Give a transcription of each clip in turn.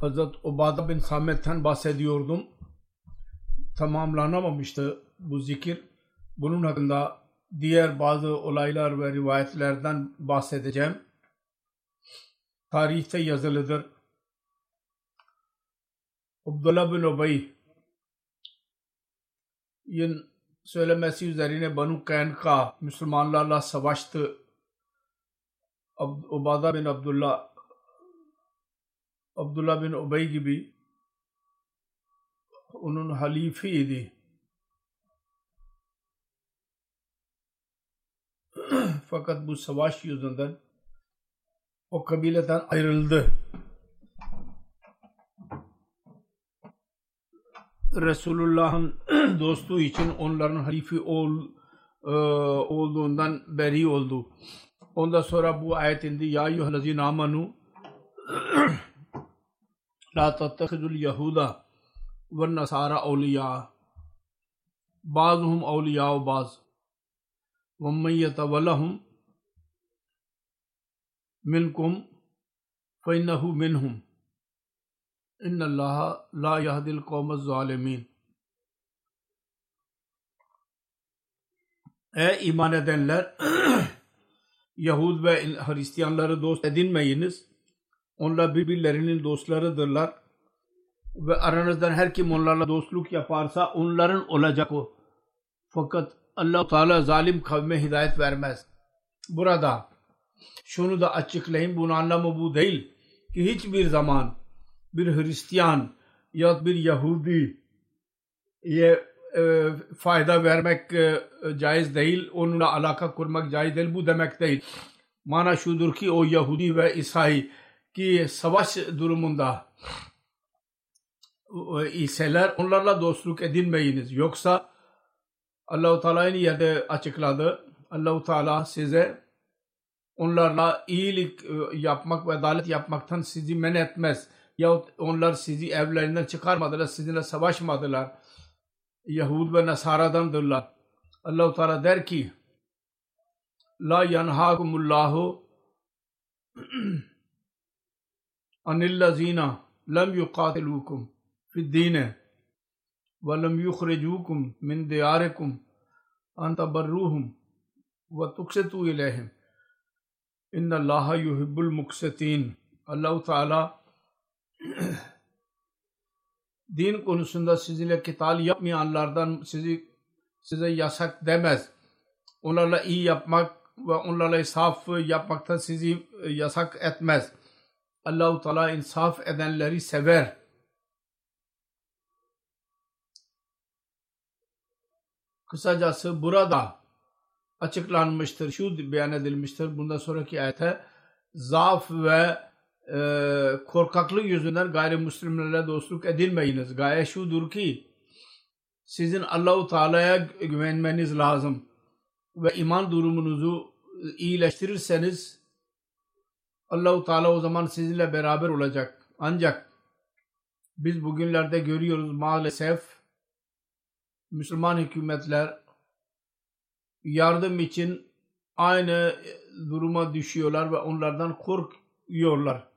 Hazret Ubada bin Samet'ten bahsediyordum. Tamamlanamamıştı bu zikir. Bunun hakkında diğer bazı olaylar ve rivayetlerden bahsedeceğim. Tarihte yazılıdır. Abdullah bin Ubay yin söylemesi üzerine Banu Kaynka Müslümanlarla savaştı. Ubada bin Abdullah Abdullah bin Ubay gibi onun halifeydi. Fakat bu savaş yüzünden o kabileden ayrıldı. Resulullah'ın dostu için onların halifi ol, e, olduğundan beri oldu. Ondan sonra bu ayet indi. Ya eyyühellezine amanu La tattakhidul yahuda ve nasara awliya Bazıhum awliya baz ve men yetevellahum minkum fe innehu minhum İnna Allah la yahdil kavmez zalimin. Ey iman edenler Yahud ve Hristiyanları dost edinmeyiniz. Onlar birbirlerinin dostlarıdırlar. Ve aranızdan her kim onlarla dostluk yaparsa onların olacak o. Fakat allah Teala zalim kavme hidayet vermez. Burada şunu da açıklayayım. Bunun anlamı bu değil ki hiçbir zaman bir Hristiyan ya bir Yahudi ye e, fayda vermek e, caiz değil, onunla alaka kurmak caiz değil. Bu demek değil. Mana şudur ki o Yahudi ve İsa'yı ki savaş durumunda iseler onlarla dostluk edinmeyiniz. Yoksa Allah-u Teala'nın yerde açıkladı. Allah-u Teala size onlarla iyilik yapmak ve adalet yapmaktan sizi men etmez yahut onlar sizi evlerinden çıkarmadılar, sizinle savaşmadılar. Yahud ve Nasara'dandırlar. Allah-u Teala der ki La yanhakumullahu anillazina lem yukatilukum fid dine ve lem yukhrijukum min diyarikum an tabarruhum ve tuksitu ileyhim inna allaha yuhibbul muksitin Allah-u Teala din konusunda sizinle kital yapmayanlardan sizi size yasak demez. Onlarla iyi yapmak ve onlarla insaf yapmaktan sizi yasak etmez. Allahu Teala insaf edenleri sever. Kısacası burada açıklanmıştır, şu beyan edilmiştir. Bundan sonraki ayete zaaf ve e, korkaklık yüzünden gayrimüslimlerle dostluk edilmeyiniz. Gaye şudur ki sizin Allahu Teala'ya güvenmeniz lazım ve iman durumunuzu iyileştirirseniz Allahu Teala o zaman sizinle beraber olacak. Ancak biz bugünlerde görüyoruz maalesef Müslüman hükümetler yardım için aynı duruma düşüyorlar ve onlardan korkuyorlar.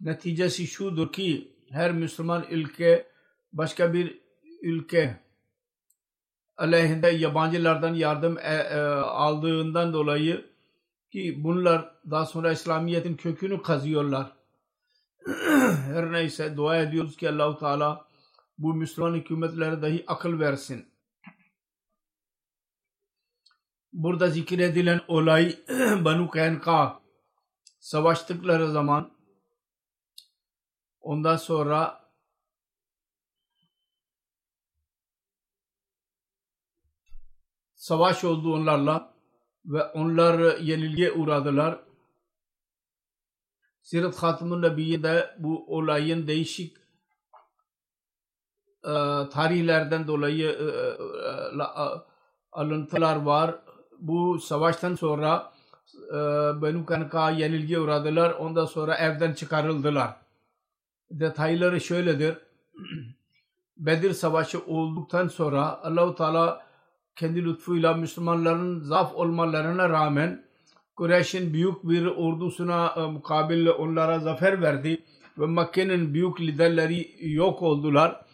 Neticesi şudur ki her Müslüman ülke başka bir ülke aleyhinde yabancılardan yardım e, e, aldığından dolayı ki bunlar daha sonra İslamiyet'in kökünü kazıyorlar. Her neyse dua ediyoruz ki Allahu Teala bu Müslüman hükümetlere dahi akıl versin. Burada zikredilen olay Banu Kaynka savaştıkları zaman ondan sonra savaş oldu onlarla ve onlar yenilgiye uğradılar. Sirat Hatımun Nebi'de bu olayın değişik e, tarihlerden dolayı e, e, alıntılar var. Bu savaştan sonra e, Benu Kanka yenilgiye uğradılar. Ondan sonra evden çıkarıldılar. Detayları şöyledir. Bedir Savaşı olduktan sonra Allahu Teala kendi lütfuyla Müslümanların zaf olmalarına rağmen Kureyş'in büyük bir ordusuna e, mukabil onlara zafer verdi ve Mekke'nin büyük liderleri yok oldular.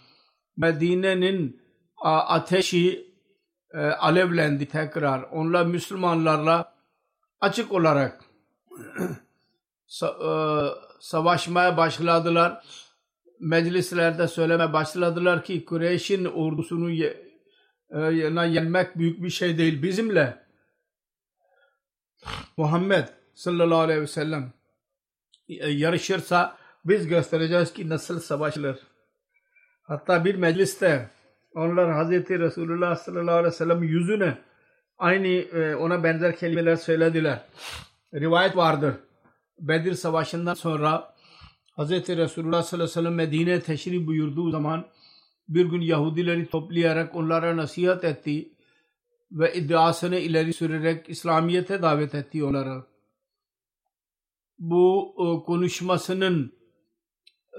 Medine'nin ateşi e, alevlendi tekrar. Onlar Müslümanlarla açık olarak e, savaşmaya başladılar. Meclislerde söyleme başladılar ki Kureyş'in ordusunu yenmek büyük bir şey değil. Bizimle Muhammed sallallahu aleyhi ve sellem yarışırsa biz göstereceğiz ki nasıl savaşılır. Hatta bir mecliste onlar Hazreti Resulullah sallallahu aleyhi ve sellem yüzüne aynı ona benzer kelimeler söylediler. Rivayet vardır. Bedir Savaşı'ndan sonra Hazreti Resulullah sallallahu aleyhi ve sellem Medine'ye teşrif buyurduğu zaman bir gün Yahudileri toplayarak onlara nasihat etti ve iddiasını ileri sürerek İslamiyet'e davet etti onları. Bu e, konuşmasının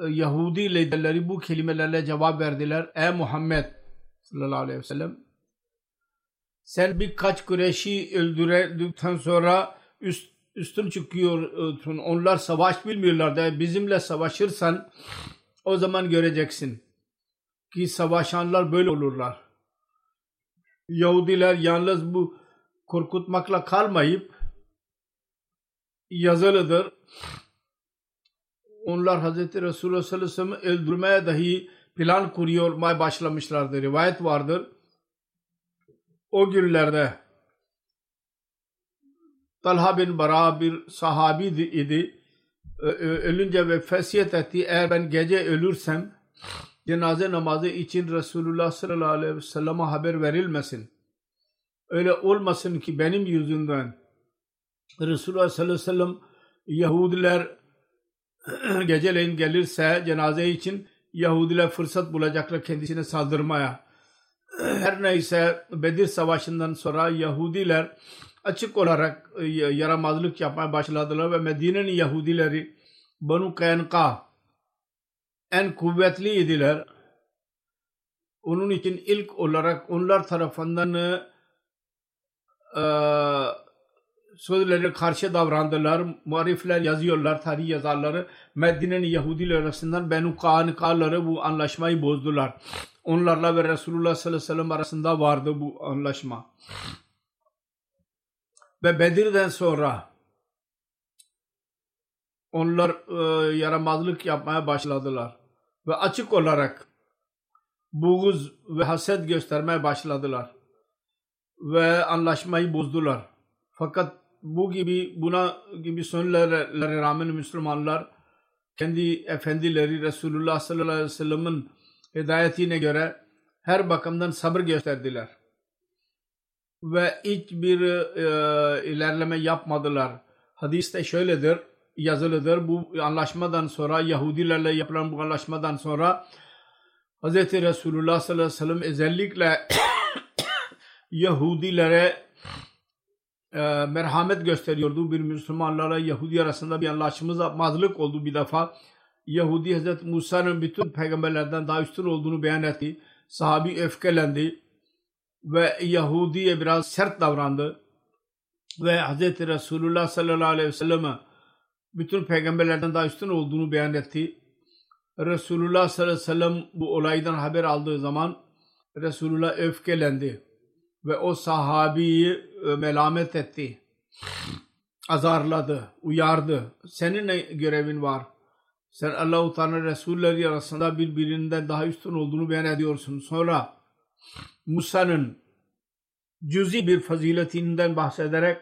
e, Yahudi liderleri bu kelimelerle cevap verdiler. Ey Muhammed sallallahu aleyhi ve sellem sen birkaç Kureyş'i öldürdükten sonra üst, üstün çıkıyorsun. Onlar savaş bilmiyorlar da bizimle savaşırsan o zaman göreceksin ki savaşanlar böyle olurlar. Yahudiler yalnız bu korkutmakla kalmayıp yazılıdır. Onlar Hz. Resulullah sallallahu aleyhi ve sellem'i öldürmeye dahi plan kuruyormaya başlamışlardı. Rivayet vardır. O günlerde Talha bin Bara bir sahabi idi. Ölünce ve fesiyet etti. Eğer ben gece ölürsem cenaze namazı için Resulullah sallallahu aleyhi ve sellem'e haber verilmesin. Öyle olmasın ki benim yüzümden Resulullah sallallahu aleyhi ve sellem Yahudiler geceleyin gelirse cenaze için Yahudiler fırsat bulacaklar kendisine saldırmaya. Her neyse Bedir Savaşı'ndan sonra Yahudiler açık olarak e, yaramazlık yapmaya başladılar ve Medine'nin Yahudileri Banu Kaynka en kuvvetliydiler. Onun için ilk olarak onlar tarafından e, sözlere karşı davrandılar. Muarifler yazıyorlar, tarih yazarları. Medine'nin Yahudiler arasından Benu Kanikaları bu anlaşmayı bozdular. Onlarla ve Resulullah sallallahu aleyhi ve sellem arasında vardı bu anlaşma. Ve Bedir'den sonra onlar e, yaramazlık yapmaya başladılar ve açık olarak buğuz ve haset göstermeye başladılar ve anlaşmayı bozdular. Fakat bu gibi buna gibi sonlara rağmen Müslümanlar kendi efendileri Resulullah sallallahu aleyhi ve sellem'in hidayetine göre her bakımdan sabır gösterdiler. ve hiçbir e, ilerleme yapmadılar. Hadiste şöyledir, yazılıdır. Bu anlaşmadan sonra Yahudilerle yapılan bu anlaşmadan sonra Hz. Resulullah sallallahu aleyhi ve sellem özellikle Yahudilere e, merhamet gösteriyordu. Bir Müslümanlarla Yahudi arasında bir anlaşmazlık oldu bir defa. Yahudi Hz. Musa'nın bütün peygamberlerden daha üstün olduğunu beyan etti. Sahabi öfkelendi ve Yahudi'ye biraz sert davrandı. Ve Hz. Resulullah sallallahu aleyhi ve selleme bütün peygamberlerden daha üstün olduğunu beyan etti. Resulullah sallallahu aleyhi ve sellem bu olaydan haber aldığı zaman Resulullah öfkelendi ve o sahabiyi melamet etti. Azarladı, uyardı. Senin ne görevin var? Sen Allah-u Teala Resulleri arasında birbirinden daha üstün olduğunu beyan ediyorsun. Sonra Musa'nın cüzi bir faziletinden bahsederek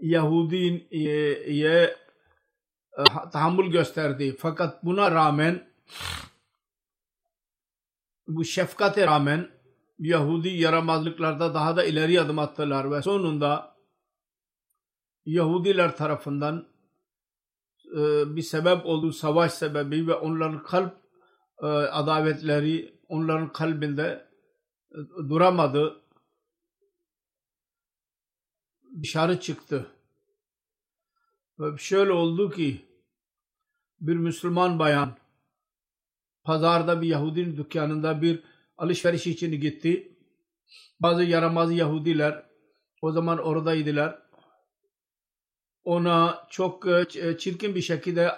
Yahudi'ye tahammül gösterdi. Fakat buna rağmen bu şefkate rağmen Yahudi yaramazlıklarda daha da ileri adım attılar ve sonunda Yahudiler tarafından e, bir sebep olduğu savaş sebebi ve onların kalp e, adavetleri onların kalbinde e, duramadı. Dışarı çıktı. Ve şöyle oldu ki bir Müslüman bayan pazarda bir Yahudinin dükkanında bir alışveriş için gitti. Bazı yaramaz Yahudiler o zaman oradaydılar. Ona çok e, çirkin bir şekilde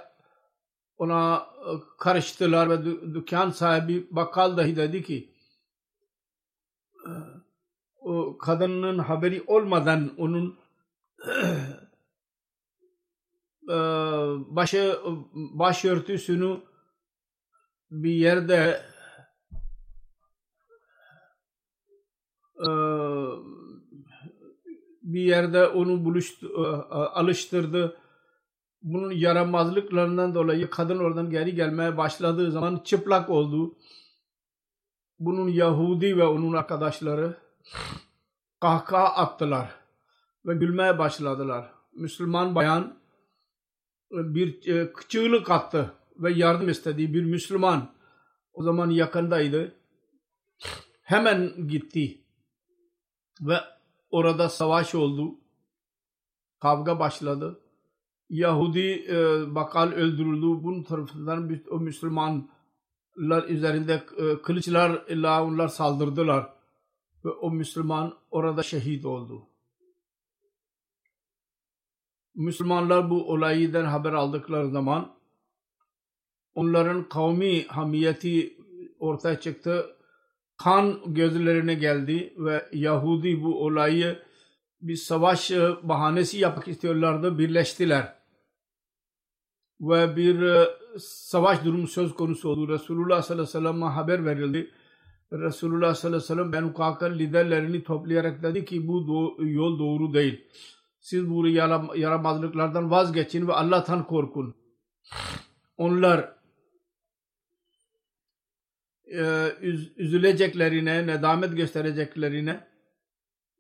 ona e, karıştılar ve dükkan sahibi bakkal dahi dedi ki o kadının haberi olmadan onun e, başı başörtüsünü bir yerde e, bir yerde onu buluştu, e, alıştırdı. Bunun yaramazlıklarından dolayı kadın oradan geri gelmeye başladığı zaman çıplak oldu. Bunun Yahudi ve onun arkadaşları kahkaha attılar ve gülmeye başladılar. Müslüman bayan bir çığlık attı ve yardım istedi. Bir Müslüman o zaman yakındaydı. Hemen gitti ve orada savaş oldu. Kavga başladı. Yahudi e, bakal öldürüldü. Bunun tarafından o Müslümanlar üzerinde e, kılıçlarla onlar saldırdılar. Ve o Müslüman orada şehit oldu. Müslümanlar bu olaydan haber aldıkları zaman onların kavmi hamiyeti ortaya çıktı kan gözlerine geldi ve Yahudi bu olayı bir savaş bahanesi yapmak istiyorlardı. Birleştiler. Ve bir e, savaş durumu söz konusu oldu. Resulullah sallallahu aleyhi ve sellem'e haber verildi. Resulullah sallallahu aleyhi ve sellem Benu Kakar liderlerini toplayarak dedi ki bu do yol doğru değil. Siz bu yaramazlıklardan vazgeçin ve Allah'tan korkun. Onlar e, üzüleceklerine, nedamet göstereceklerine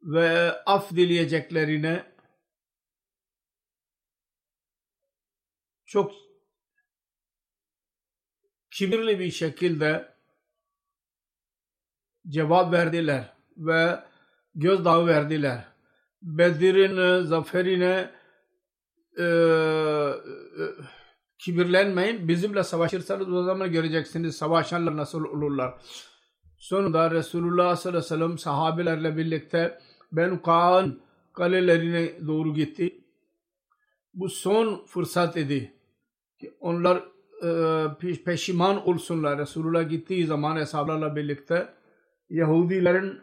ve af dileyeceklerine çok kibirli bir şekilde cevap verdiler ve gözdağı verdiler. Bedir'in zaferine e, e, kibirlenmeyin. Bizimle savaşırsanız o zaman göreceksiniz savaşanlar nasıl olurlar. Sonunda Resulullah sallallahu aleyhi ve sellem sahabelerle birlikte Ben Kaan kalelerine doğru gitti. Bu son fırsat idi. Ki onlar e, peşiman olsunlar. Resulullah gittiği zaman hesaplarla birlikte Yahudilerin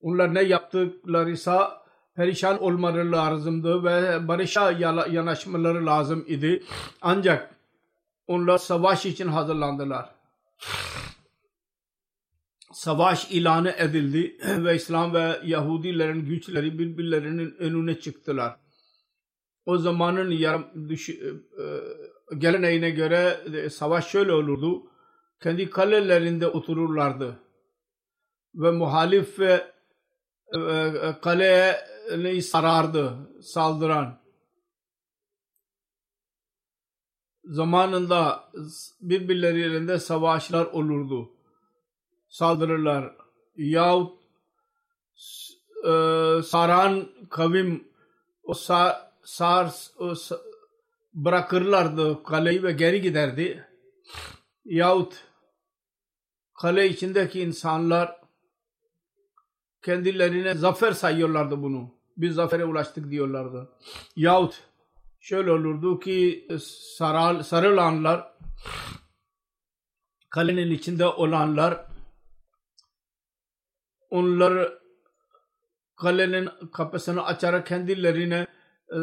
onlar ne yaptıklarıysa perişan olmaları lazımdı ve barışa yanaşmaları lazım idi. Ancak onlar savaş için hazırlandılar. Savaş ilanı edildi ve İslam ve Yahudilerin güçleri birbirlerinin önüne çıktılar. O zamanın yarım düş, e, e, geleneğine göre e, savaş şöyle olurdu. Kendi kalelerinde otururlardı. Ve muhalif ve e, kaleyi sarardı saldıran. Zamanında birbirleriyle savaşlar olurdu. Saldırırlar. Yahut e, saran kavim o sar, sar o, bırakırlardı kaleyi ve geri giderdi. Yahut kale içindeki insanlar kendilerine zafer sayıyorlardı bunu. Biz zafere ulaştık diyorlardı. Yahut şöyle olurdu ki saral, sarılanlar kalenin içinde olanlar onlar kalenin kapısını açarak kendilerine e,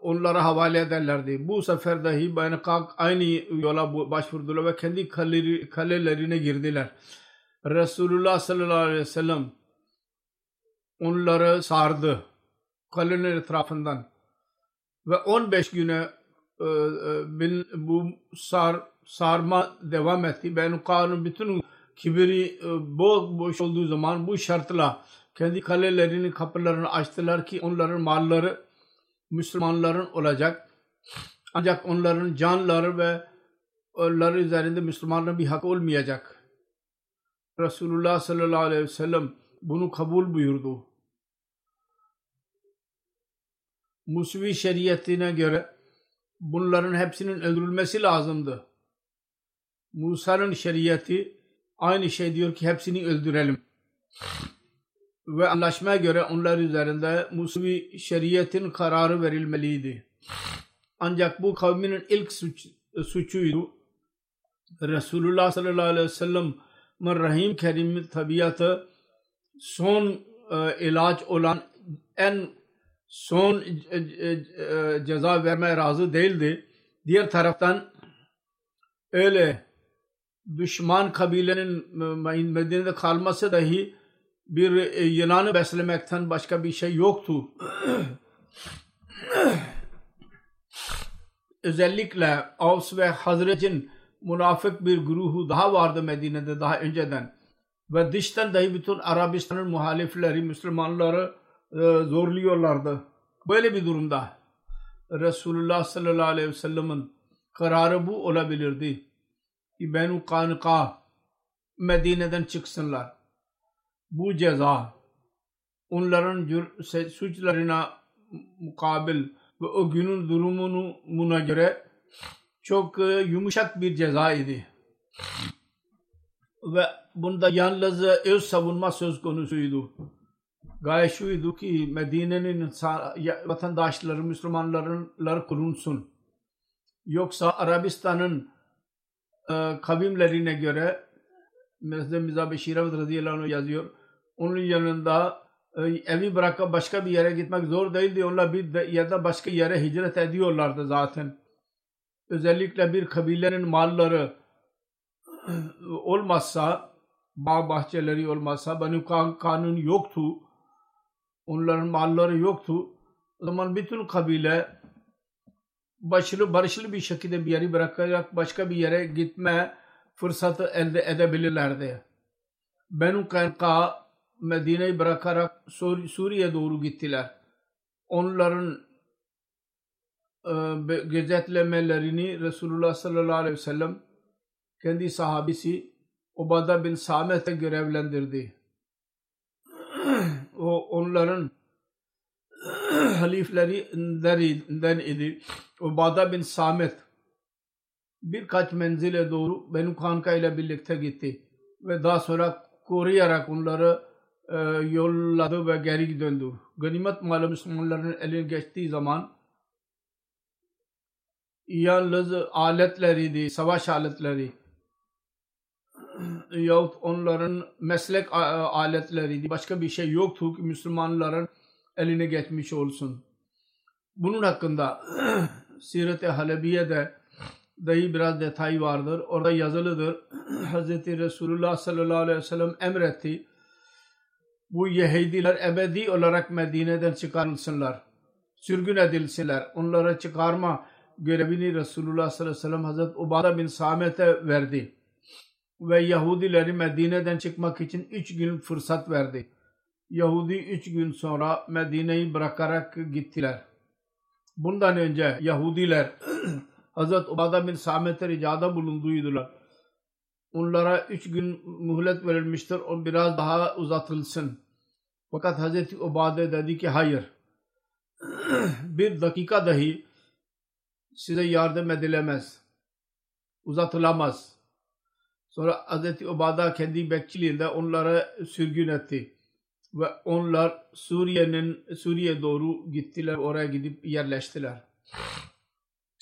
onlara havale ederlerdi. Bu sefer dahi Kak aynı yola başvurdular ve kendi kaleleri, kalelerine girdiler. Resulullah sallallahu aleyhi ve sellem onları sardı kalenin etrafından ve 15 güne e, e, bu sar, sarma devam etti. Ben kanun bütün kibiri e, boş, boş olduğu zaman bu şartla kendi kalelerinin kapılarını açtılar ki onların malları Müslümanların olacak. Ancak onların canları ve onların üzerinde Müslümanların bir hak olmayacak. Resulullah sallallahu aleyhi ve sellem bunu kabul buyurdu. Musevi şeriatine göre bunların hepsinin öldürülmesi lazımdı. Musa'nın şeriatı aynı şey diyor ki hepsini öldürelim. Ve anlaşmaya göre onlar üzerinde Musevi şeriatın kararı verilmeliydi. Ancak bu kavminin ilk suç, suçuydu. Resulullah sallallahu aleyhi ve sellem Rahim Kerim tabiatı son e, ilaç olan en son e, e, e, ceza vermeye razı değildi. Diğer taraftan öyle düşman kabilenin Medine'de kalması dahi bir e, yılanı beslemekten başka bir şey yoktu. Özellikle Avs ve Hazret'in münafık bir grubu daha vardı Medine'de daha önceden. Ve dıştan dahi bütün Arabistan'ın muhalifleri Müslümanları e, zorluyorlardı. Böyle bir durumda Resulullah sallallahu aleyhi ve sellem'in kararı bu olabilirdi. Ki benu Medine'den çıksınlar. Bu ceza onların suçlarına mukabil ve o günün durumuna göre çok e, yumuşak bir ceza idi. Ve bunda yalnız öz savunma söz konusuydu. Gaye şuydu ki Medine'nin vatandaşları, Müslümanların korunsun. Yoksa Arabistan'ın e, kavimlerine göre Mesela Mizab-ı Şirav radıyallahu anh yazıyor. Onun yanında e, evi bırakıp başka bir yere gitmek zor değildi. Onlar bir de, ya da başka yere hicret ediyorlardı zaten özellikle bir kabilenin malları olmazsa bağ bahçeleri olmazsa benim kanun yoktu onların malları yoktu o zaman bütün kabile başlı barışlı bir şekilde bir yeri bırakarak başka bir yere gitme fırsatı elde edebilirlerdi. Benim kanka Medine'yi bırakarak Sur Suriye doğru gittiler. Onların gözetlemelerini Resulullah sallallahu aleyhi ve sellem kendi sahabisi Ubada bin Samet'e görevlendirdi. o onların haliflerinden idi. Ubada bin Samet birkaç menzile doğru Benu Kanka ile birlikte gitti. Ve daha sonra koruyarak onları e, yolladı ve geri döndü. Ganimet malı Müslümanların eline geçtiği zaman yalnız aletleriydi, savaş aletleri yahut onların meslek aletleriydi. Başka bir şey yoktu ki Müslümanların eline geçmiş olsun. Bunun hakkında Siret-i Halebiye'de dahi biraz detay vardır. Orada yazılıdır. Hz. Resulullah sallallahu aleyhi ve sellem emretti. Bu Yahudiler ebedi olarak Medine'den çıkarılsınlar. Sürgün edilsinler. Onlara çıkarma görevini Resulullah sallallahu aleyhi ve sellem Hazreti Ubada bin Samet'e verdi. Ve Yahudileri Medine'den çıkmak için üç gün fırsat verdi. Yahudi üç gün sonra Medine'yi bırakarak gittiler. Bundan önce Yahudiler Hazret Ubada bin Samet'e ricada bulunduydular. Onlara üç gün mühlet verilmiştir. O biraz daha uzatılsın. Fakat Hazreti Ubade dedi ki hayır. bir dakika dahi size yardım edilemez. Uzatılamaz. Sonra Hazreti Ubada kendi bekçiliğinde onlara sürgün etti. Ve onlar Suriye'nin Suriye doğru gittiler. Oraya gidip yerleştiler.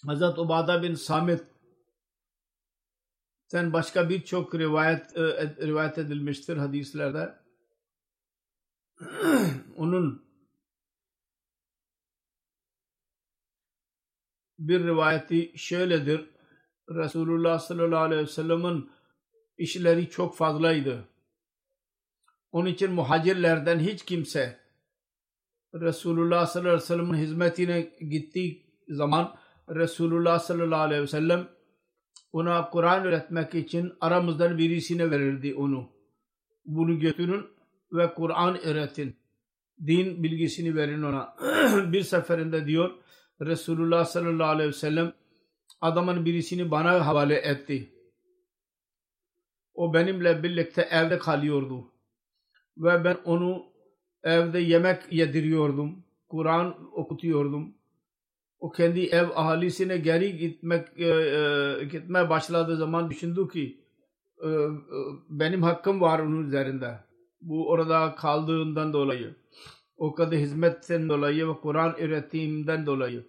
Hazreti Ubada bin Samit sen başka birçok rivayet e, rivayet edilmiştir hadislerde. Onun bir rivayeti şöyledir. Resulullah sallallahu aleyhi ve sellem'in işleri çok fazlaydı. Onun için muhacirlerden hiç kimse Resulullah sallallahu aleyhi ve sellem'in hizmetine gittiği zaman Resulullah sallallahu aleyhi ve sellem ona Kur'an öğretmek için aramızdan birisine verirdi onu. Bunu götürün ve Kur'an öğretin. Din bilgisini verin ona. bir seferinde diyor Resulullah sallallahu aleyhi ve sellem adamın birisini bana havale etti. O benimle birlikte evde kalıyordu. Ve ben onu evde yemek yediriyordum. Kur'an okutuyordum. O kendi ev ahalisine geri gitmek e, e, gitmeye başladığı zaman düşündü ki e, e, benim hakkım var onun üzerinde. Bu orada kaldığından dolayı. O kadar hizmetten dolayı ve Kur'an öğretimden dolayı.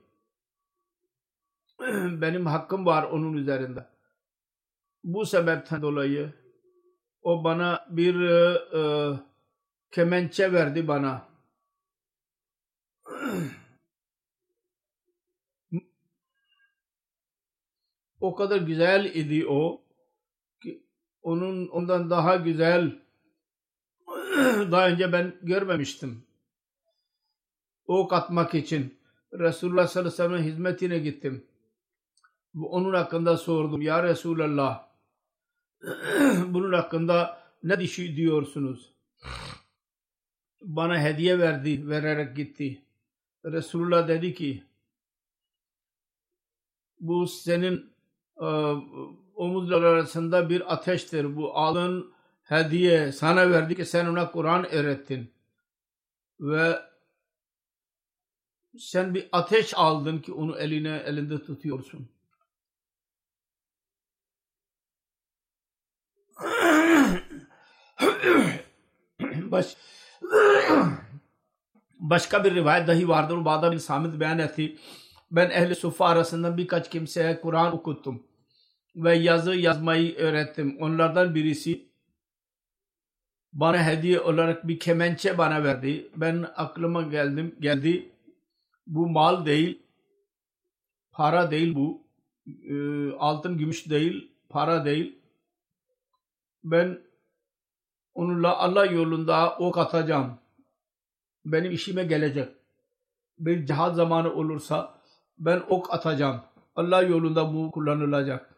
benim hakkım var onun üzerinde. Bu sebepten dolayı o bana bir e, e, kemençe verdi bana. o kadar güzel idi o ki onun ondan daha güzel daha önce ben görmemiştim. Ok atmak için Resulullah sallallahu aleyhi ve sellem'in hizmetine gittim. Onun hakkında sordum. Ya Resulallah bunun hakkında ne diyorsunuz? Bana hediye verdi, vererek gitti. Resulullah dedi ki bu senin e, omuzlar arasında bir ateştir. Bu alın hediye sana verdi ki sen ona Kur'an öğrettin. Ve sen bir ateş aldın ki onu eline elinde tutuyorsun. Baş, başka bir rivayet dahi vardır. Ubada bin Samit beyan etti. Ben ehli sufa arasında birkaç kimseye Kur'an okuttum. Ve yazı yazmayı öğrettim. Onlardan birisi bana hediye olarak bir kemençe bana verdi. Ben aklıma geldim geldi. Bu mal değil, para değil bu. E, altın gümüş değil, para değil. Ben onunla Allah yolunda ok atacağım. Benim işime gelecek. Bir cihat zamanı olursa ben ok atacağım. Allah yolunda bu kullanılacak.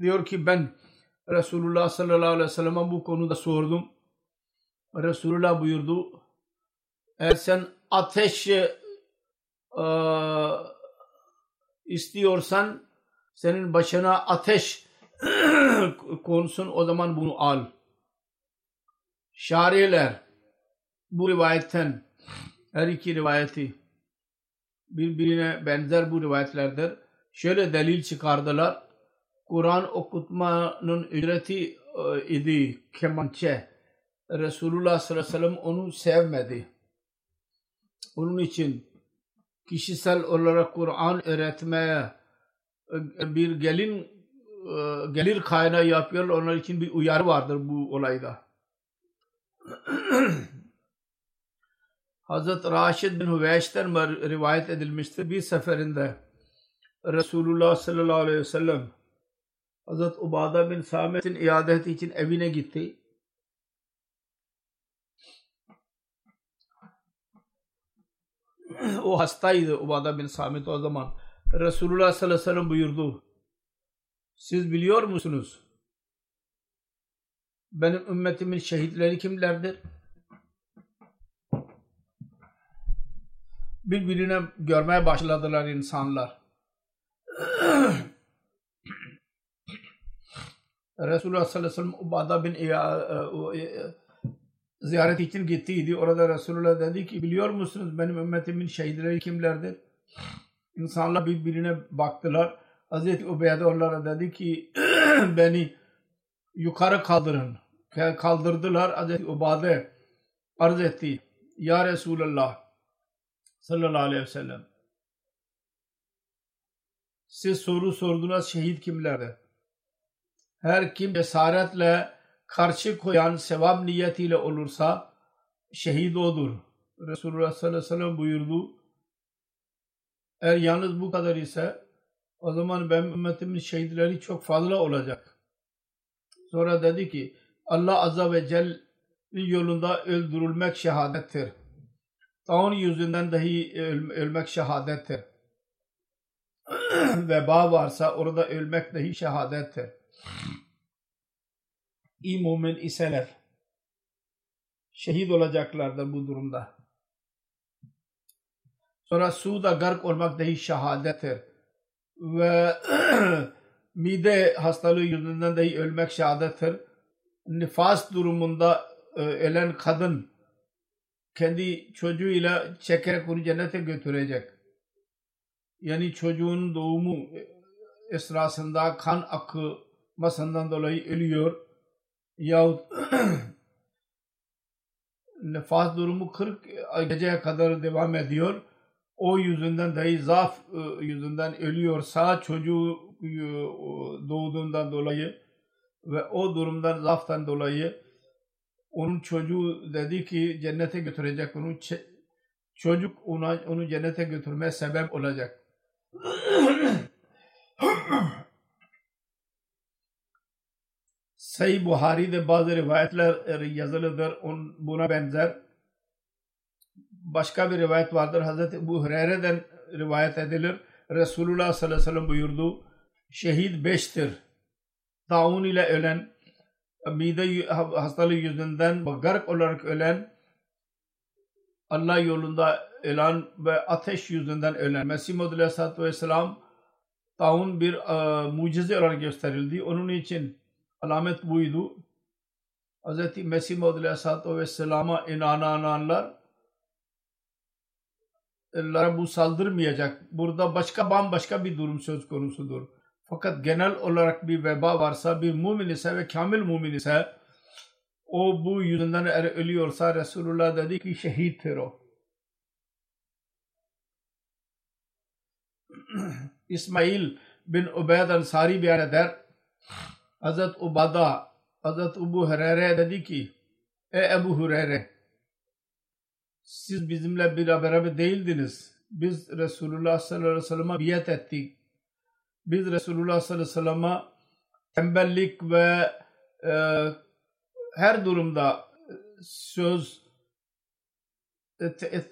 Diyor ki ben Resulullah sallallahu aleyhi ve sellem'e bu konuda sordum. Resulullah buyurdu. Eğer sen ateş e, istiyorsan senin başına ateş konsun o zaman bunu al. Şariler bu rivayetten her iki rivayeti birbirine benzer bu rivayetlerdir. Şöyle delil çıkardılar. Kur'an okutmanın ücreti e, idi kemançe. Resulullah sallallahu aleyhi ve sellem onu sevmedi. Onun için kişisel olarak Kur'an öğretmeye bir gelin e, gelir kaynağı yapıyorlar. Onlar için bir uyarı vardır bu olayda. Hazret Raşid bin Hüveş'ten rivayet edilmiştir. Bir seferinde Resulullah sallallahu aleyhi ve sellem Hazret Ubada bin Samet'in iadeti için evine gitti. o hastaydı Ubada bin Samit o zaman. Resulullah sallallahu aleyhi ve sellem buyurdu. Siz biliyor musunuz? Benim ümmetimin şehitleri kimlerdir? Birbirine görmeye başladılar insanlar. Resulullah sallallahu aleyhi ve sellem Ubada bin e, e, ziyaret için gittiydi. Orada Resulullah dedi ki biliyor musunuz benim ümmetimin şehitleri kimlerdir? İnsanlar birbirine baktılar. Hazreti Ubeyde onlara dedi ki beni yukarı kaldırın. Kaldırdılar. Hazreti Ubade arz etti. Ya Resulallah sallallahu aleyhi ve sellem siz soru sordunuz şehit kimlerdir? Her kim cesaretle karşı koyan sevap niyetiyle olursa şehit odur. Resulullah sallallahu aleyhi ve sellem buyurdu. Eğer yalnız bu kadar ise o zaman benim ümmetimin şehitleri çok fazla olacak. Sonra dedi ki Allah azze ve celle'nin yolunda öldürülmek şehadettir. Taun yüzünden dahi öl ölmek şehadettir. Veba varsa orada ölmek dahi şehadettir. İyi mümin iseler şehit olacaklardır bu durumda. Sonra suda gark olmak dahi şehadettir. Ve mide hastalığı yüzünden dahi ölmek şehadettir. Nifas durumunda e, ölen kadın kendi çocuğuyla çekerek onu cennete götürecek. Yani çocuğun doğumu esrasında kan akmasından dolayı ölüyor yahut nefas durumu 40 geceye kadar devam ediyor. O yüzünden dahi zaaf e, yüzünden ölüyorsa çocuğu e, doğduğundan dolayı ve o durumdan zaaftan dolayı onun çocuğu dedi ki cennete götürecek onu çocuk ona, onu cennete götürmeye sebep olacak. Sayı Buhari'de bazı rivayetler yazılıdır buna benzer. Başka bir rivayet vardır. Hazreti Ebu Hureyre'den rivayet edilir. Resulullah sallallahu aleyhi ve sellem buyurdu. Şehit beştir. Taun ile ölen, mide hastalığı yüzünden gark olarak ölen, Allah yolunda ölen ve ateş yüzünden ölen. Mesih Muhammed Aleyhisselatü Vesselam taun bir uh, mucize olarak gösterildi. Onun için alamet buydu. Hz. Mesih Maud Aleyhisselatü Vesselam'a inananlar onlara bu saldırmayacak. Burada başka bambaşka bir durum söz konusudur. Fakat genel olarak bir veba varsa, bir mümin ise ve kamil mümin ise o bu yüzünden eğer ölüyorsa Resulullah dedi ki şehittir o. İsmail bin Ubeyd Ansari beyan eder. Hazret Ubada, Hazret Ebu Hureyre dedi ki Ey Ebu Hureyre siz bizimle bir beraber değildiniz. Biz Resulullah sallallahu aleyhi ve sellem'e biat ettik. Biz Resulullah sallallahu aleyhi ve sellem'e tembellik ve e, her durumda söz et, et,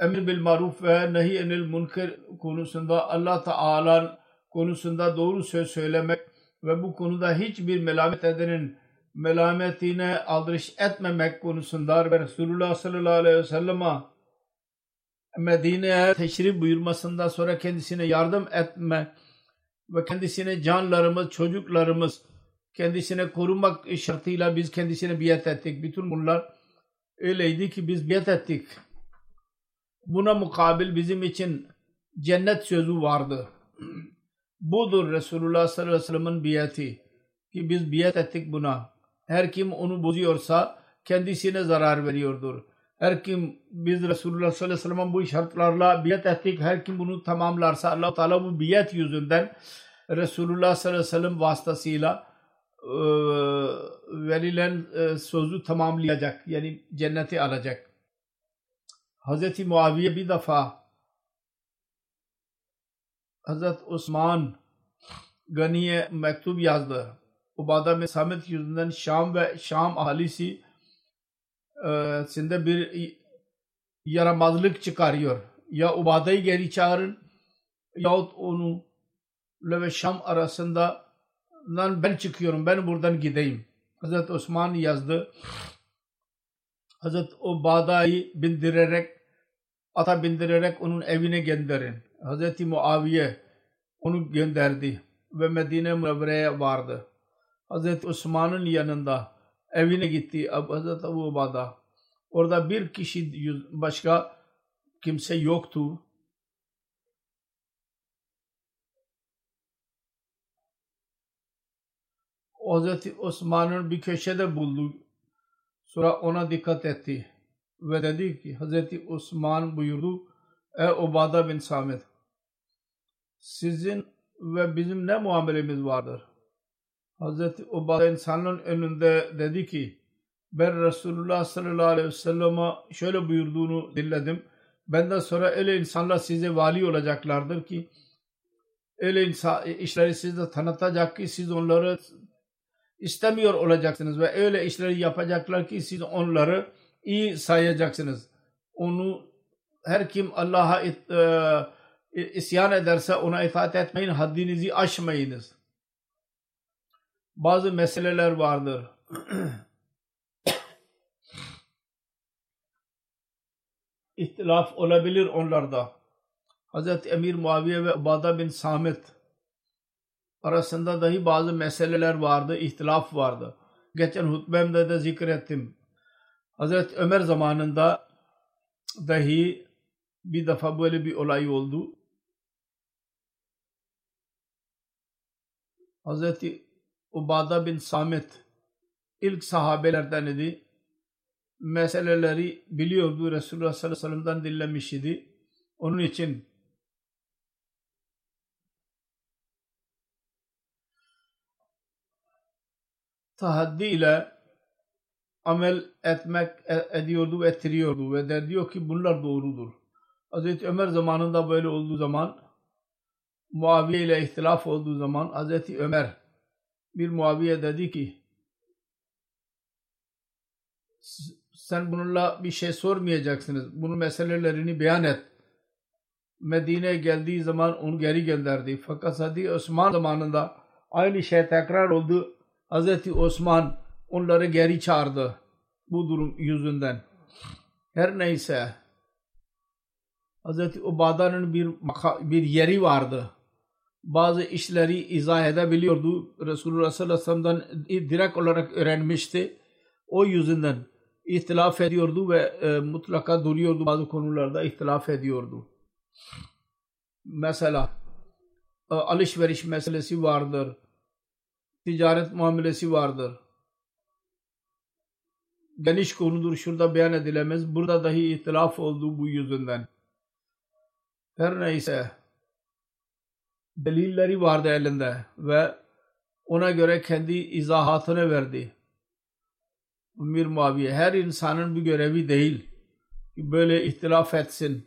emir bil maruf ve nehi enil münker konusunda Allah Teala konusunda doğru söz söylemek ve bu konuda hiçbir melamet edenin melametine aldırış etmemek konusunda Resulullah sallallahu aleyhi ve sellem'e Medine'ye teşrif buyurmasından sonra kendisine yardım etme ve kendisine canlarımız, çocuklarımız kendisine korumak şartıyla biz kendisine biat ettik. Bütün bunlar öyleydi ki biz biat ettik. Buna mukabil bizim için cennet sözü vardı. Budur Resulullah sallallahu aleyhi ve sellem'in biyeti. Ki biz biyet ettik buna. Her kim onu bozuyorsa kendisine zarar veriyordur. Her kim biz Resulullah sallallahu aleyhi ve sellem'in bu şartlarla biyet ettik. Her kim bunu tamamlarsa allah Teala bu biyet yüzünden Resulullah sallallahu aleyhi ve sellem vasıtasıyla e, verilen e, sözü tamamlayacak. Yani cenneti alacak. Hazreti Muaviye bir defa Hazret Osman Gani'ye mektup yazdı. Ubada bin Samit yüzünden Şam ve Şam ahalisi e, sinde bir yaramazlık çıkarıyor. Ya Ubada'yı geri çağırın yahut onu ve Şam arasında ben çıkıyorum ben buradan gideyim. Hazret Osman yazdı. Hazret Ubada'yı bindirerek ata bindirerek onun evine gönderin. Hz. Muaviye onu gönderdi ve Medine Münevvere'ye vardı. Hz. Osman'ın yanında evine gitti Hz. Abu Ubada. Orada bir kişi başka kimse yoktu. Hz. Osman'ın bir köşede buldu. Sonra ona dikkat etti ve dedi ki Hz. Osman buyurdu Ey Ubada bin Samit sizin ve bizim ne muamelemiz vardır? Hz. Ubada insanların önünde dedi ki ben Resulullah sallallahu aleyhi ve sellem'e şöyle buyurduğunu dinledim. Benden sonra öyle insanlar size vali olacaklardır ki öyle insan, işleri size tanıtacak ki siz onları istemiyor olacaksınız ve öyle işleri yapacaklar ki siz onları iyi sayacaksınız. Onu her kim Allah'a e, isyan ederse ona itaat etmeyin, haddinizi aşmayınız. Bazı meseleler vardır. İhtilaf olabilir onlarda. Hz. Emir Muaviye ve Ubada bin Samit arasında dahi bazı meseleler vardı, ihtilaf vardı. Geçen hutbemde de zikrettim. Hazreti Ömer zamanında dahi bir defa böyle bir olay oldu. Hazreti Ubada bin Samit ilk sahabelerden idi. Meseleleri biliyordu. Resulullah sallallahu aleyhi ve sellem'den dinlemiş idi. Onun için tahaddi ile amel etmek ediyordu ve ettiriyordu ve de diyor ki bunlar doğrudur. Hz. Ömer zamanında böyle olduğu zaman Muaviye ile ihtilaf olduğu zaman Hz. Ömer bir Muaviye dedi ki sen bununla bir şey sormayacaksınız. Bunun meselelerini beyan et. Medine'ye geldiği zaman onu geri gönderdi. Fakat Hz. Osman zamanında aynı şey tekrar oldu. Hz. Osman onları geri çağırdı bu durum yüzünden. Her neyse Hz. Ubada'nın bir, bir yeri vardı. Bazı işleri izah edebiliyordu. Resulullah sallallahu aleyhi ve sellem'den direkt olarak öğrenmişti. O yüzünden ihtilaf ediyordu ve e, mutlaka duruyordu. Bazı konularda ihtilaf ediyordu. Mesela e, alışveriş meselesi vardır. Ticaret muamelesi vardır geniş konudur. Şurada beyan edilemez. Burada dahi ihtilaf oldu bu yüzünden. Her neyse delilleri vardı elinde ve ona göre kendi izahatını verdi. Umir Muaviye her insanın bir görevi değil ki böyle ihtilaf etsin.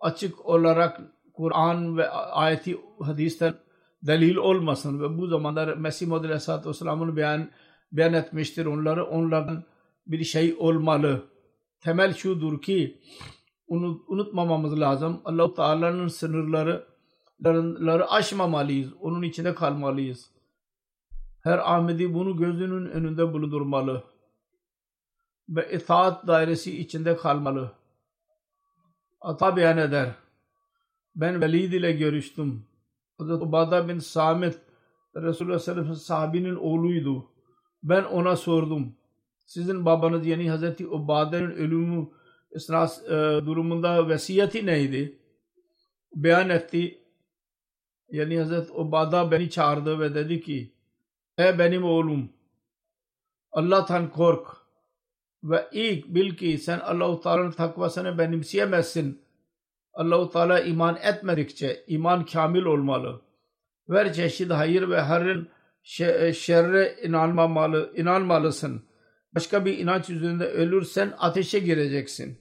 Açık olarak Kur'an ve ayeti hadisten delil olmasın ve bu zamanda Mesih Muhammed Aleyhisselatü Vesselam'ın beyan beyan etmiştir onları. Onlardan bir şey olmalı. Temel şudur ki unutmamamız lazım. Allah-u Teala'nın sınırları aşmamalıyız. Onun içinde kalmalıyız. Her Ahmedi bunu gözünün önünde bulundurmalı. Ve itaat dairesi içinde kalmalı. Ata beyan eder. Ben Velid ile görüştüm. Hazreti Ubada bin Samit Resulullah sallallahu aleyhi ve sellem sahabinin oğluydu. Ben ona sordum. Sizin babanız yani Hazreti Ubade'nin ölümü esnas e, durumunda vesiyeti neydi? Beyan etti. Yani Hazreti Ubada beni çağırdı ve dedi ki Ey benim oğlum Allah'tan kork ve ilk bil ki sen Allah-u Teala'nın takvasını benimseyemezsin. Allah-u Teala iman etmedikçe iman kamil olmalı. Ver çeşit hayır ve harın e, şerre inanmamalı, inanmalısın. Başka bir inanç üzerinde ölürsen ateşe gireceksin.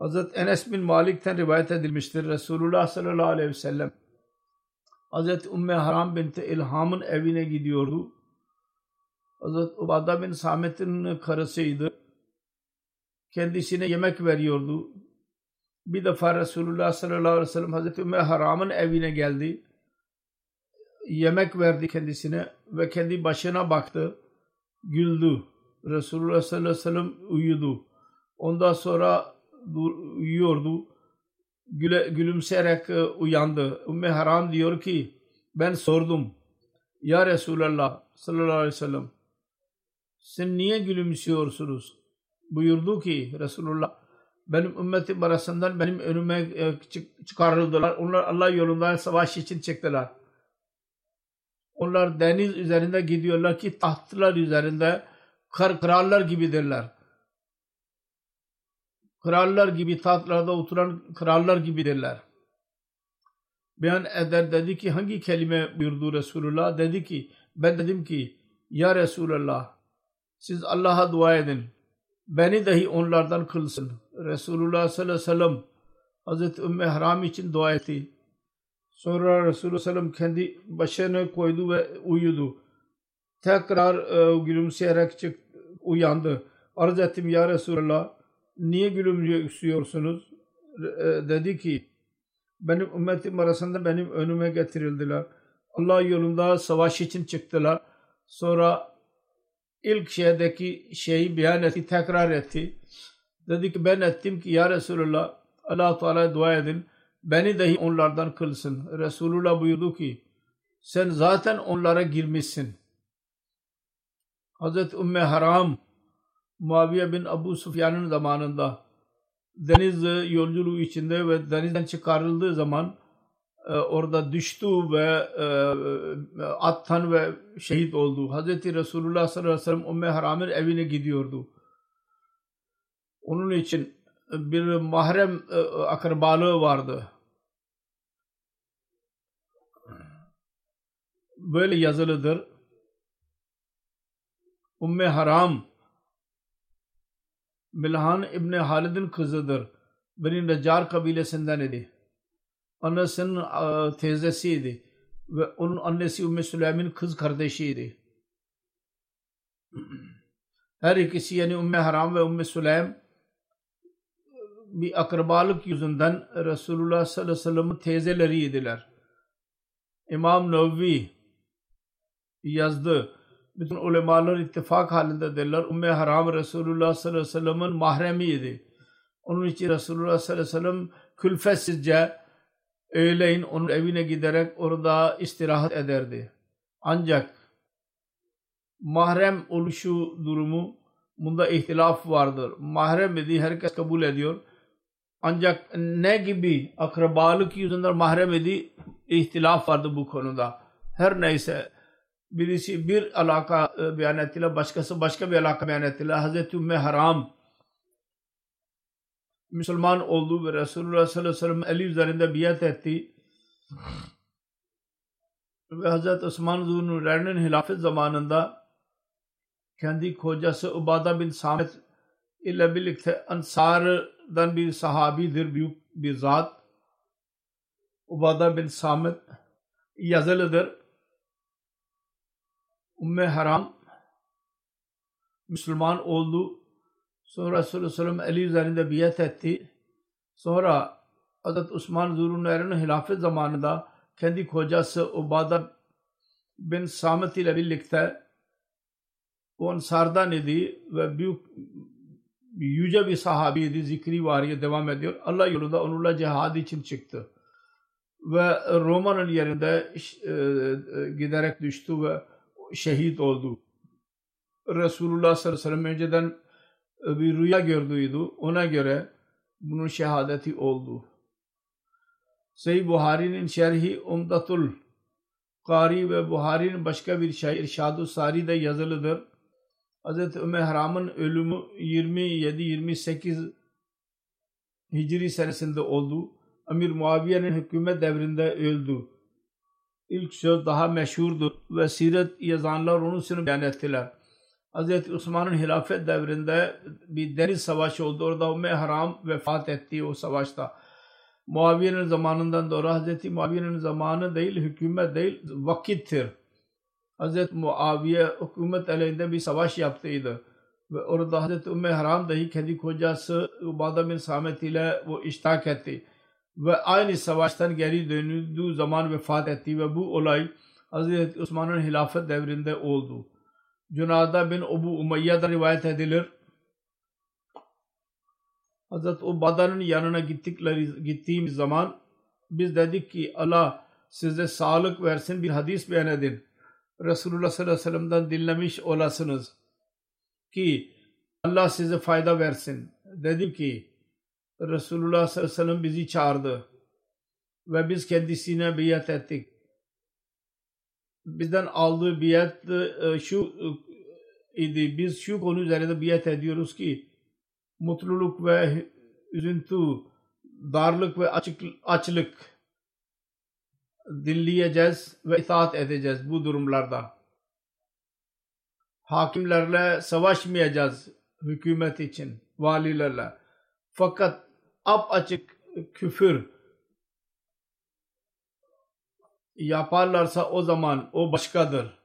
Hazret Enes bin Malik'ten rivayet edilmiştir. Resulullah sallallahu aleyhi ve sellem Hazret Ümmü Haram binti İlham'ın evine gidiyordu. Hazret Ubada bin Samet'in karısıydı. Kendisine yemek veriyordu. Bir defa Resulullah sallallahu aleyhi ve sellem Hazreti Ümmü Haram'ın evine geldi yemek verdi kendisine ve kendi başına baktı. Güldü. Resulullah sallallahu aleyhi ve sellem uyudu. Ondan sonra uyuyordu. Güle, gülümseyerek e, uyandı. Ümmü Haram diyor ki ben sordum. Ya Resulallah sallallahu aleyhi ve sellem sen niye gülümsüyorsunuz? Buyurdu ki Resulullah benim ümmetim arasından benim önüme e, çıkarıldılar. Onlar Allah yolunda savaş için çıktılar. Onlar deniz üzerinde gidiyorlar ki tahtlar üzerinde kar krallar gibidirler. Krallar gibi tahtlarda oturan krallar gibidirler. Beyan eder dedi ki hangi kelime buyurdu Resulullah? Dedi ki ben dedim ki ya Resulullah siz Allah'a dua edin. Beni dahi onlardan kılsın. Resulullah sallallahu aleyhi ve sellem Hazreti Ümmü Haram için dua etti. Sonra Resulullah sallallahu kendi başına koydu ve uyudu. Tekrar e, gülümseyerek çık, uyandı. Arz ettim ya Resulullah niye gülümsüyorsunuz? E, dedi ki benim ümmetim arasında benim önüme getirildiler. Allah yolunda savaş için çıktılar. Sonra ilk şeydeki şeyi beyan etti, tekrar etti. Dedi ki ben ettim ki ya Resulullah Allah Teala dua edin. Beni dahi onlardan kılsın. Resulullah buyurdu ki sen zaten onlara girmişsin. Hazreti Ümmü Haram Muaviye bin Abu Sufyan'ın zamanında deniz yolculuğu içinde ve denizden çıkarıldığı zaman e, orada düştü ve e, attan ve şehit oldu. Hazreti Resulullah sallallahu aleyhi ve sellem Ümmü Haram'ın evine gidiyordu. Onun için bir mahrem e, akrabalığı vardı. Böyle yazılıdır. Ümmü Haram Milhan İbni Halid'in kızıdır. Beni Neccar kabilesinden idi. Annesinin e, teyzesiydi. Ve onun annesi Ümmü Süleym'in kız kardeşiydi. Her ikisi yani Ümmü Haram ve Ümmü Süleym bir akrabalık yüzünden Resulullah sallallahu aleyhi ve sellem'in teyzeleriydiler. İmam Nevevi yazdı bütün ulemalar ittifak halindedirler. Ümmü Haram Resulullah sallallahu aleyhi ve sellem'in mahremiydi. Onun için Resulullah sallallahu aleyhi ve sellem külfetsizce öğleyin onun evine giderek orada istirahat ederdi. Ancak mahrem oluşu durumu bunda ihtilaf vardır. Mahrem idi herkes kabul ediyor. Ancak ne gibi akrabalık yüzünden mahrem idi ihtilaf vardı bu konuda. Her neyse birisi bir alaka e, beyan ettiler, başkası başka bir alaka beyan ettiler. Hazreti Ümmü Haram Müslüman oldu ve Resulullah sallallahu aleyhi ve sellem eli üzerinde biat etti. Ve Hazreti Osman Zurnurer'in hilafet zamanında kendi kocası Ubada bin Samet ile birlikte Ansar'dan bir sahabidir, büyük bir zat. Ubada bin Samet yazılıdır. Ümmü Haram Müslüman oldu. Sonra ve sellem Ali üzerinde biat etti. Sonra Hazreti Osman Zurunler'in hilafet zamanında kendi kocası Ubada bin Samet ile birlikte o Ansar'dan idi ve büyük yüce bir sahabiydi. Zikri variye devam ediyor. Allah yolunda onunla cihad için çıktı. Ve Roma'nın yerinde e, e, giderek düştü ve şehit oldu. Resulullah sallallahu aleyhi ve sellem önceden bir rüya gördüydü. Ona göre bunun şehadeti oldu. Sahih Buhari'nin şerhi Umdatul Kari ve Buhari'nin başka bir şair Şadu Sari'de yazılıdır. Hz. Ömer ölümü 27-28 Hicri senesinde oldu. Amir Muaviye'nin hükümet devrinde öldü ilk söz daha meşhurdur ve siret yazanlar onun için beyan ettiler. Hz. Osman'ın hilafet devrinde bir deniz savaşı oldu. Orada Ümmü Haram vefat etti o savaşta. Muaviye'nin zamanından sonra Hz. Muaviye'nin zamanı değil, hükümet değil, vakittir. Hz. Muaviye hükümet aleyhinde bir savaş yaptıydı. Ve orada Hz. Ümmü Haram dahi kendi kocası Ubada bin Samet ile o iştak etti ve aynı savaştan geri döndüğü zaman vefat etti ve bu olay Hazreti Osman'ın hilafet devrinde oldu. Cunada bin Abu Umayya'da rivayet edilir. Hazreti Ubada'nın yanına gittikleri, gittiğimiz zaman biz dedik ki Allah size sağlık versin bir hadis beyan edin. Resulullah sallallahu aleyhi ve sellem'den dinlemiş olasınız ki Allah size fayda versin. Dedim ki Resulullah sallallahu aleyhi ve sellem bizi çağırdı ve biz kendisine biat ettik. Bizden aldığı biat e, şu e, idi. Biz şu konu üzerinde biat ediyoruz ki mutluluk ve üzüntü, darlık ve açık, açlık dinleyeceğiz ve itaat edeceğiz bu durumlarda. Hakimlerle savaşmayacağız hükümet için, valilerle. Fakat ap açık küfür yaparlarsa o zaman o başkadır.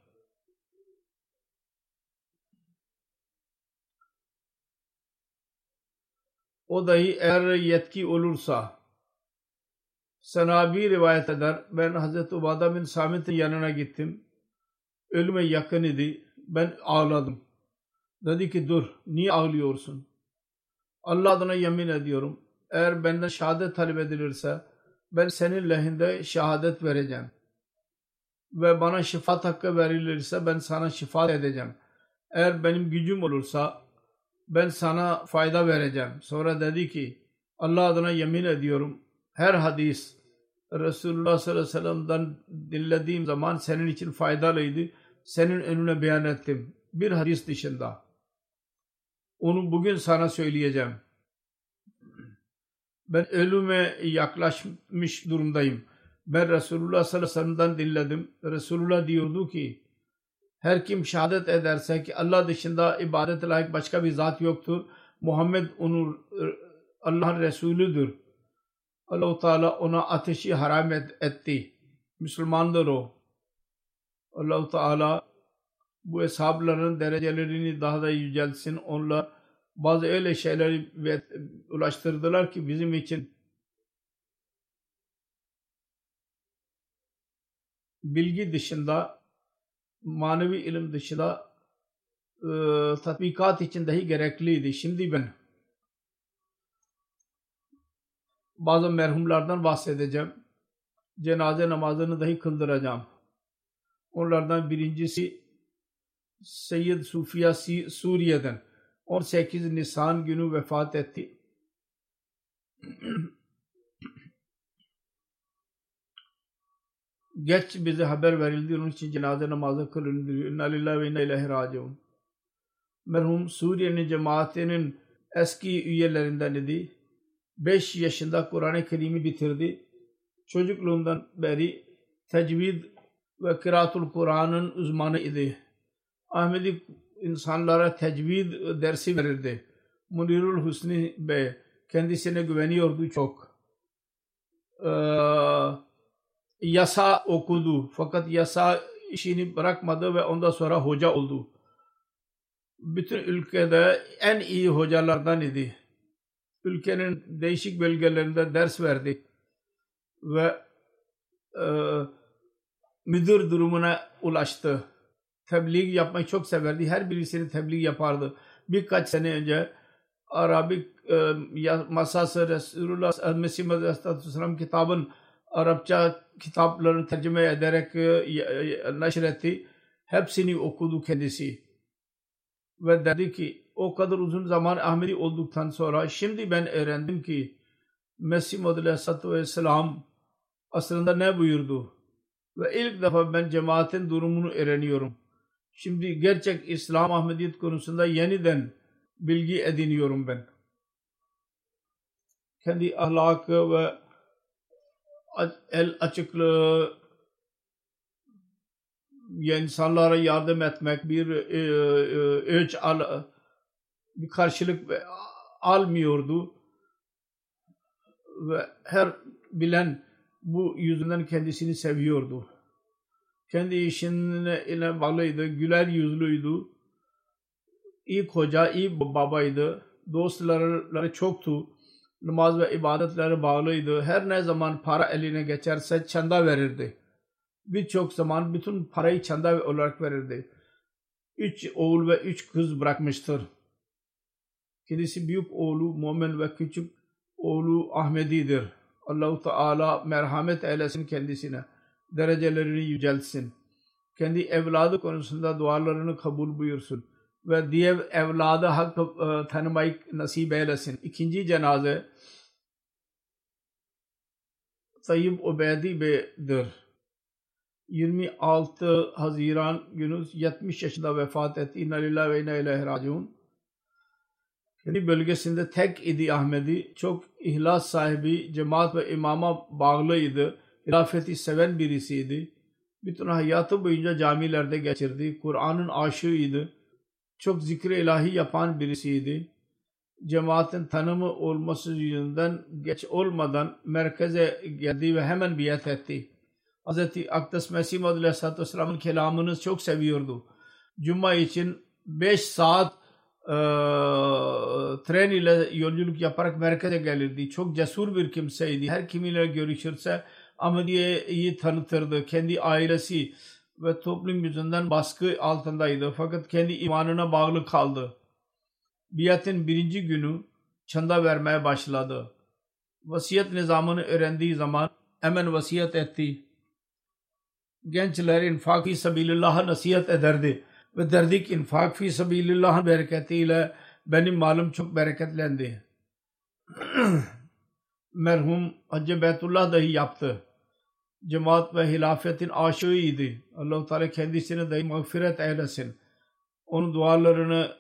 O dahi eğer yetki olursa Sanabi rivayet eder. Ben Hazreti Ubada bin Samit'in yanına gittim. Ölüme yakın idi. Ben ağladım. Dedi ki dur niye ağlıyorsun? Allah adına yemin ediyorum. Eğer benden şehadet talep edilirse ben senin lehinde şehadet vereceğim. Ve bana şifat hakkı verilirse ben sana şifat edeceğim. Eğer benim gücüm olursa ben sana fayda vereceğim. Sonra dedi ki Allah adına yemin ediyorum her hadis Resulullah sallallahu aleyhi ve sellem'den dinlediğim zaman senin için faydalıydı. Senin önüne beyan ettim. Bir hadis dışında. Onu bugün sana söyleyeceğim. Ben ölüme yaklaşmış durumdayım. Ben Resulullah sallallahu aleyhi ve sellem'den dinledim. Resulullah diyordu ki her kim şehadet ederse ki Allah dışında ibadet layık başka bir zat yoktur. Muhammed onun Allah'ın Resulüdür. Allah-u Teala ona ateşi haram et, etti. Müslümandır o. Allah-u Teala bu hesapların derecelerini daha da yücelsin. Onlar bazı öyle şeyleri ulaştırdılar ki bizim için bilgi dışında manevi ilim dışında e, tatbikat için dahi gerekliydi. Şimdi ben bazı merhumlardan bahsedeceğim. Cenaze namazını dahi kıldıracağım. Onlardan birincisi Seyyid Sufiya Suriye'den 18 Nisan günü vefat etti. Geç bize haber verildi. Onun için cenaze namazı kılındı. İnna lillahi ve inna ilahi raciun. Merhum Suriye'nin cemaatinin eski üyelerinden idi. 5 yaşında Kur'an-ı Kerim'i bitirdi. Çocukluğundan beri tecvid ve kıraatul Kur'an'ın uzmanı idi. Ahmedi insanlara tecvid dersi verirdi. Munirul Husni Bey kendisine güveniyordu çok. Ee, yasa okudu fakat yasa işini bırakmadı ve ondan sonra hoca oldu. Bütün ülkede en iyi hocalardan idi ülkenin değişik bölgelerinde ders verdi ve e, müdür durumuna ulaştı. Tebliğ yapmayı çok severdi. Her birisini tebliğ yapardı. Birkaç sene önce Arabik e, masası Resulullah Mesih Aleyhisselam kitabın Arapça kitaplarını tercüme ederek e, neşretti. Hepsini okudu kendisi. Ve dedi ki o kadar uzun zaman Ahmedi olduktan sonra şimdi ben öğrendim ki Mesih Aleyhisselatü Vesselam aslında ne buyurdu? Ve ilk defa ben cemaatin durumunu öğreniyorum. Şimdi gerçek İslam Ahmediyet konusunda yeniden bilgi ediniyorum ben. Kendi ahlakı ve el açıklığı insanlara yardım etmek bir e, e, ölç al, bir karşılık almıyordu. Ve her bilen bu yüzünden kendisini seviyordu. Kendi işine ile bağlıydı, güler yüzlüydü. İyi koca, iyi babaydı. Dostları çoktu. Namaz ve ibadetleri bağlıydı. Her ne zaman para eline geçerse çanda verirdi. Birçok zaman bütün parayı çanda olarak verirdi. Üç oğul ve üç kız bırakmıştır Kendisi büyük oğlu Muhammed ve küçük oğlu Ahmedi'dir. Allahu Teala merhamet eylesin kendisine. Derecelerini yüceltsin. Kendi evladı konusunda dualarını kabul buyursun. Ve diğer evladı hakkı e, tanımayı nasip eylesin. İkinci cenaze Tayyip Ubeydi Bey'dir. 26 Haziran günü 70 yaşında vefat etti. İnna lillahi ve inna ileyhi raciun. Kendi bölgesinde tek idi Ahmedi. Çok ihlas sahibi, cemaat ve imama bağlıydı. Hilafeti seven birisiydi. Bütün hayatı boyunca camilerde geçirdi. Kur'an'ın aşığıydı. Çok zikri ilahi yapan birisiydi. Cemaatin tanımı olması yüzünden geç olmadan merkeze geldi ve hemen biat etti. Hz. Akdas Mesih Aleyhisselatü Vesselam'ın kelamını çok seviyordu. Cuma için 5 saat e, tren ile yolculuk yaparak merkeze gelirdi. Çok cesur bir kimseydi. Her kimiyle görüşürse Ahmediye'yi tanıtırdı. Kendi ailesi ve toplum yüzünden baskı altındaydı. Fakat kendi imanına bağlı kaldı. Biatın birinci günü çanda vermeye başladı. Vasiyet nizamını öğrendiği zaman hemen vasiyet etti. Gençler infak fi sabilillah'a nasihat ederdi. Ve derdi ki infak fi sabilillah'ın bereketiyle benim malım çok bereketlendi. Merhum Hacı Beytullah dahi yaptı. Cemaat ve hilafetin aşığıydı. allah Teala kendisine dahi mağfiret eylesin. Onun dualarını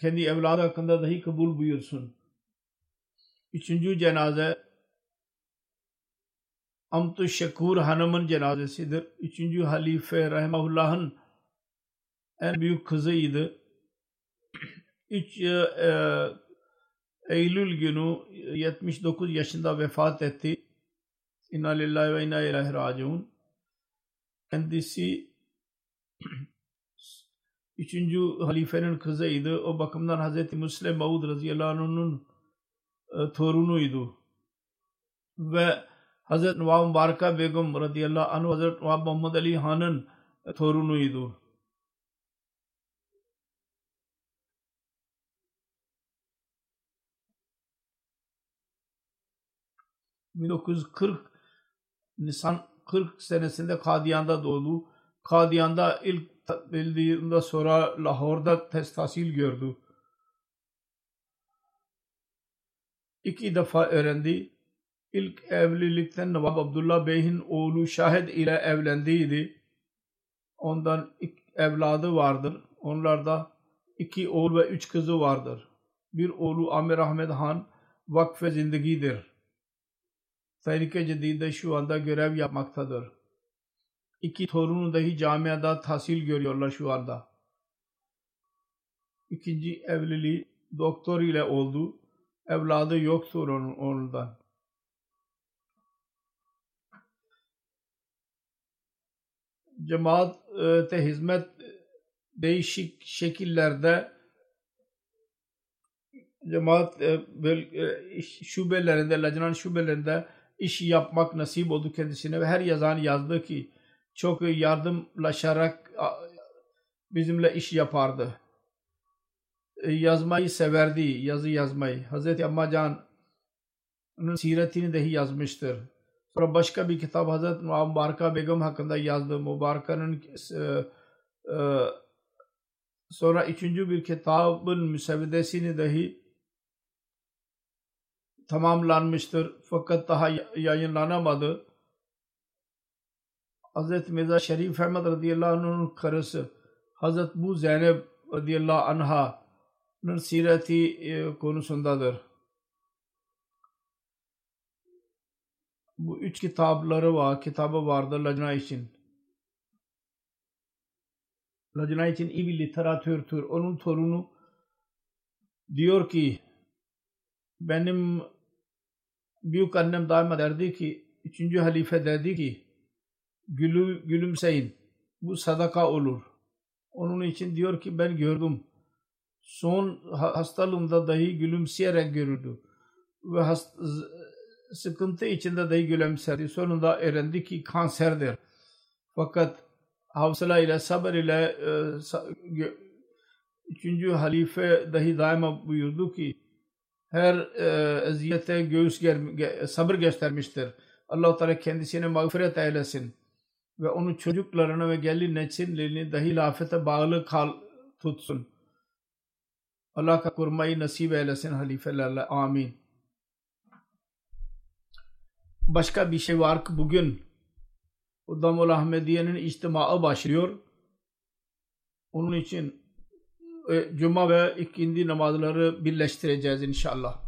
kendi evladı hakkında dahi kabul buyursun. Üçüncü cenaze Amtu Şekur Hanım'ın cenazesidir. Üçüncü halife Rahimahullah'ın en büyük kızıydı. 3 e, Eylül günü 79 yaşında vefat etti. İnna lillahi ve inna ilahi raciun. Kendisi üçüncü halifenin kızıydı. O bakımdan Hazreti Müslim Maud radıyallahu anh'ın e, torunuydu. Ve Hazreti Nuvab Mübareka Begum radıyallahu anh Hazreti Nuvab Muhammed Ali Han'ın e, torunuydu. ...1940 Nisan 40 senesinde Kadiyan'da doğdu. Kadiyan'da ilk bildiğinde sonra Lahor'da tahsil gördü. İki defa öğrendi. İlk evlilikten Navab Abdullah Bey'in oğlu Şahid ile evlendiydi. Ondan ilk evladı vardır. Onlarda iki oğul ve üç kızı vardır. Bir oğlu Amir Ahmed Han vakfe zindigidir. Tehlike Cedid'de şu anda görev yapmaktadır. İki torunu dahi camiada tahsil görüyorlar şu anda. İkinci evliliği doktor ile oldu. Evladı yoktur onun, ondan. Cemaate hizmet değişik şekillerde cemaat e, e, şubelerinde, lacnan şubelerinde iş yapmak nasip oldu kendisine ve her yazan yazdı ki çok yardımlaşarak bizimle iş yapardı. E, yazmayı severdi, yazı yazmayı. Hazreti Ammacan'ın siretini dahi yazmıştır. Sonra başka bir kitap Hazreti Mübaraka Begum hakkında yazdı. Mübaraka'nın e, e, sonra üçüncü bir kitabın müsevedesini dahi tamamlanmıştır. Fakat daha yayınlanamadı. Hazreti Mirza Şerif Ahmet radıyallahu anh'ın karısı Hazreti Bu Zeynep radıyallahu anh'ın sireti e, konusundadır. Bu üç kitapları var, kitabı vardır lacna için. Lacna için iyi bir literatürdür. Onun torunu diyor ki benim büyük annem daima derdi ki üçüncü halife derdi ki gülü, gülümseyin. Bu sadaka olur. Onun için diyor ki ben gördüm. Son hastalığımda dahi gülümseyerek görürdü. Ve hast sıkıntı içinde dahi gülümserdi. Sonunda öğrendi ki kanserdir. Fakat havsala ile sabır ile e, üçüncü halife dahi daima buyurdu ki her e, eziyete göğüs ger, ge- sabır göstermiştir. Allah-u Teala kendisine mağfiret eylesin ve onun çocuklarına ve gelin nesillerini dahi lafete bağlı kal tutsun. Allah ka kurmayı nasip eylesin halifelerle. Amin. Başka bir şey var ki bugün Damul Ahmediye'nin içtimaı başlıyor. Onun için Cuma ve ikindi namazları birleştireceğiz inşallah.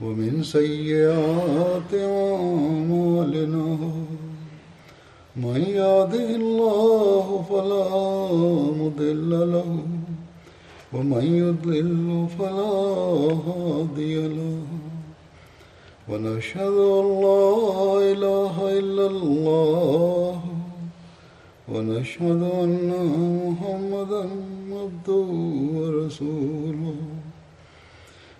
ومن سيئات أعمالنا من يهده الله فلا مضل له ومن يضلل فلا هادي له ونشهد أن لا إله إلا الله ونشهد أن محمدا عبده ورسوله